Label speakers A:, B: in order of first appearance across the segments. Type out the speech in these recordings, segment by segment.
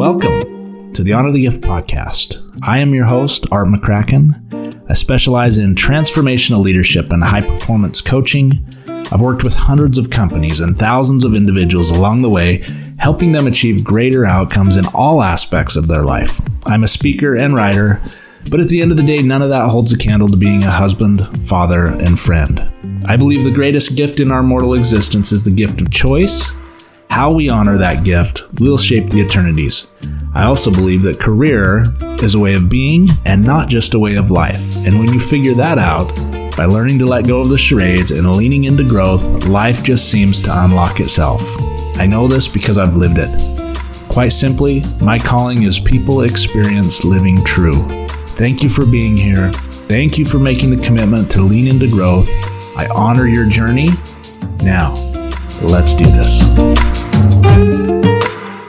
A: Welcome to the Honor the Gift podcast. I am your host, Art McCracken. I specialize in transformational leadership and high performance coaching. I've worked with hundreds of companies and thousands of individuals along the way, helping them achieve greater outcomes in all aspects of their life. I'm a speaker and writer, but at the end of the day, none of that holds a candle to being a husband, father, and friend. I believe the greatest gift in our mortal existence is the gift of choice how we honor that gift will shape the eternities. I also believe that career is a way of being and not just a way of life. And when you figure that out, by learning to let go of the charades and leaning into growth, life just seems to unlock itself. I know this because I've lived it. Quite simply, my calling is people experience living true. Thank you for being here. Thank you for making the commitment to lean into growth. I honor your journey. Now, let's do this.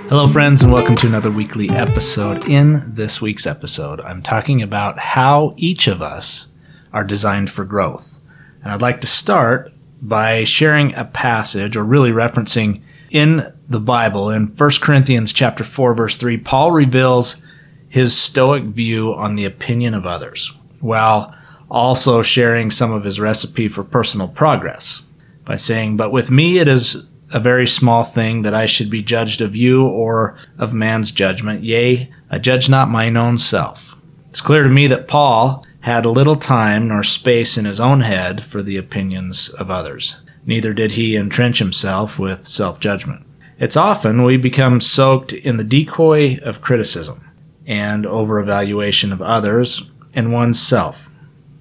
A: Hello, friends, and welcome to another weekly episode. In this week's episode, I'm talking about how each of us are designed for growth. And I'd like to start by sharing a passage, or really referencing in the Bible, in 1 Corinthians chapter 4, verse 3, Paul reveals his stoic view on the opinion of others, while also sharing some of his recipe for personal progress by saying, But with me it is a very small thing that I should be judged of you or of man's judgment. Yea, I judge not mine own self. It's clear to me that Paul had little time nor space in his own head for the opinions of others. Neither did he entrench himself with self judgment. It's often we become soaked in the decoy of criticism and over evaluation of others and oneself.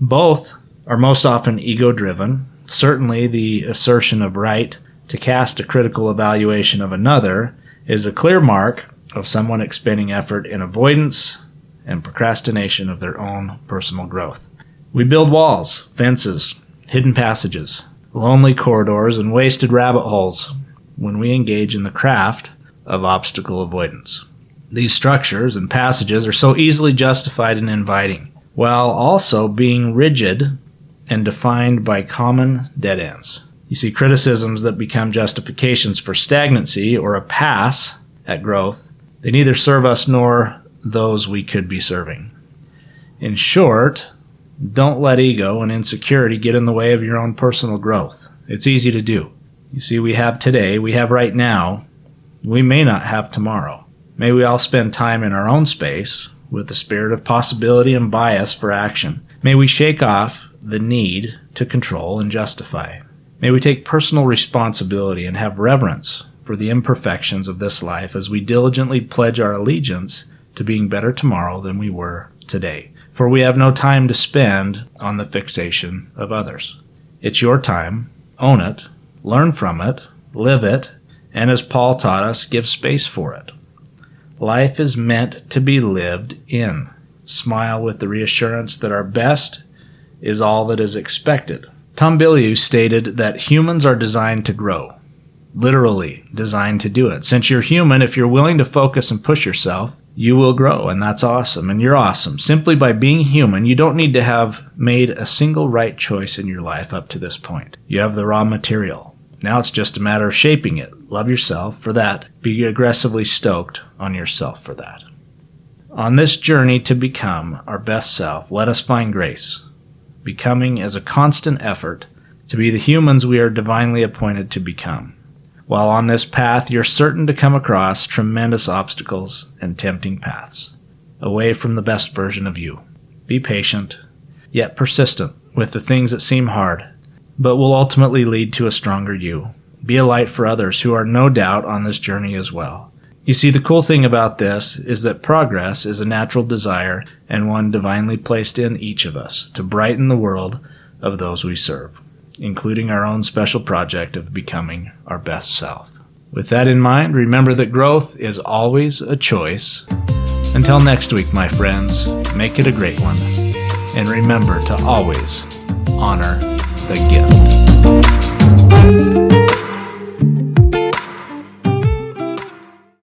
A: Both are most often ego driven. Certainly, the assertion of right to cast a critical evaluation of another is a clear mark of someone expending effort in avoidance and procrastination of their own personal growth. We build walls, fences, hidden passages, lonely corridors, and wasted rabbit holes when we engage in the craft of obstacle avoidance. These structures and passages are so easily justified and inviting, while also being rigid and defined by common dead ends. You see criticisms that become justifications for stagnancy or a pass at growth. They neither serve us nor those we could be serving. In short, don't let ego and insecurity get in the way of your own personal growth. It's easy to do. You see, we have today, we have right now, we may not have tomorrow. May we all spend time in our own space with the spirit of possibility and bias for action. May we shake off the need to control and justify. May we take personal responsibility and have reverence for the imperfections of this life as we diligently pledge our allegiance to being better tomorrow than we were today. For we have no time to spend on the fixation of others. It's your time. Own it. Learn from it. Live it. And as Paul taught us, give space for it. Life is meant to be lived in. Smile with the reassurance that our best is all that is expected Tom Bilyeu stated that humans are designed to grow. Literally designed to do it. Since you're human, if you're willing to focus and push yourself, you will grow, and that's awesome, and you're awesome. Simply by being human, you don't need to have made a single right choice in your life up to this point. You have the raw material. Now it's just a matter of shaping it. Love yourself for that. Be aggressively stoked on yourself for that. On this journey to become our best self, let us find grace becoming as a constant effort to be the humans we are divinely appointed to become. While on this path, you're certain to come across tremendous obstacles and tempting paths away from the best version of you. Be patient, yet persistent with the things that seem hard, but will ultimately lead to a stronger you. Be a light for others who are no doubt on this journey as well. You see, the cool thing about this is that progress is a natural desire and one divinely placed in each of us to brighten the world of those we serve, including our own special project of becoming our best self. With that in mind, remember that growth is always a choice. Until next week, my friends, make it a great one. And remember to always honor the gift.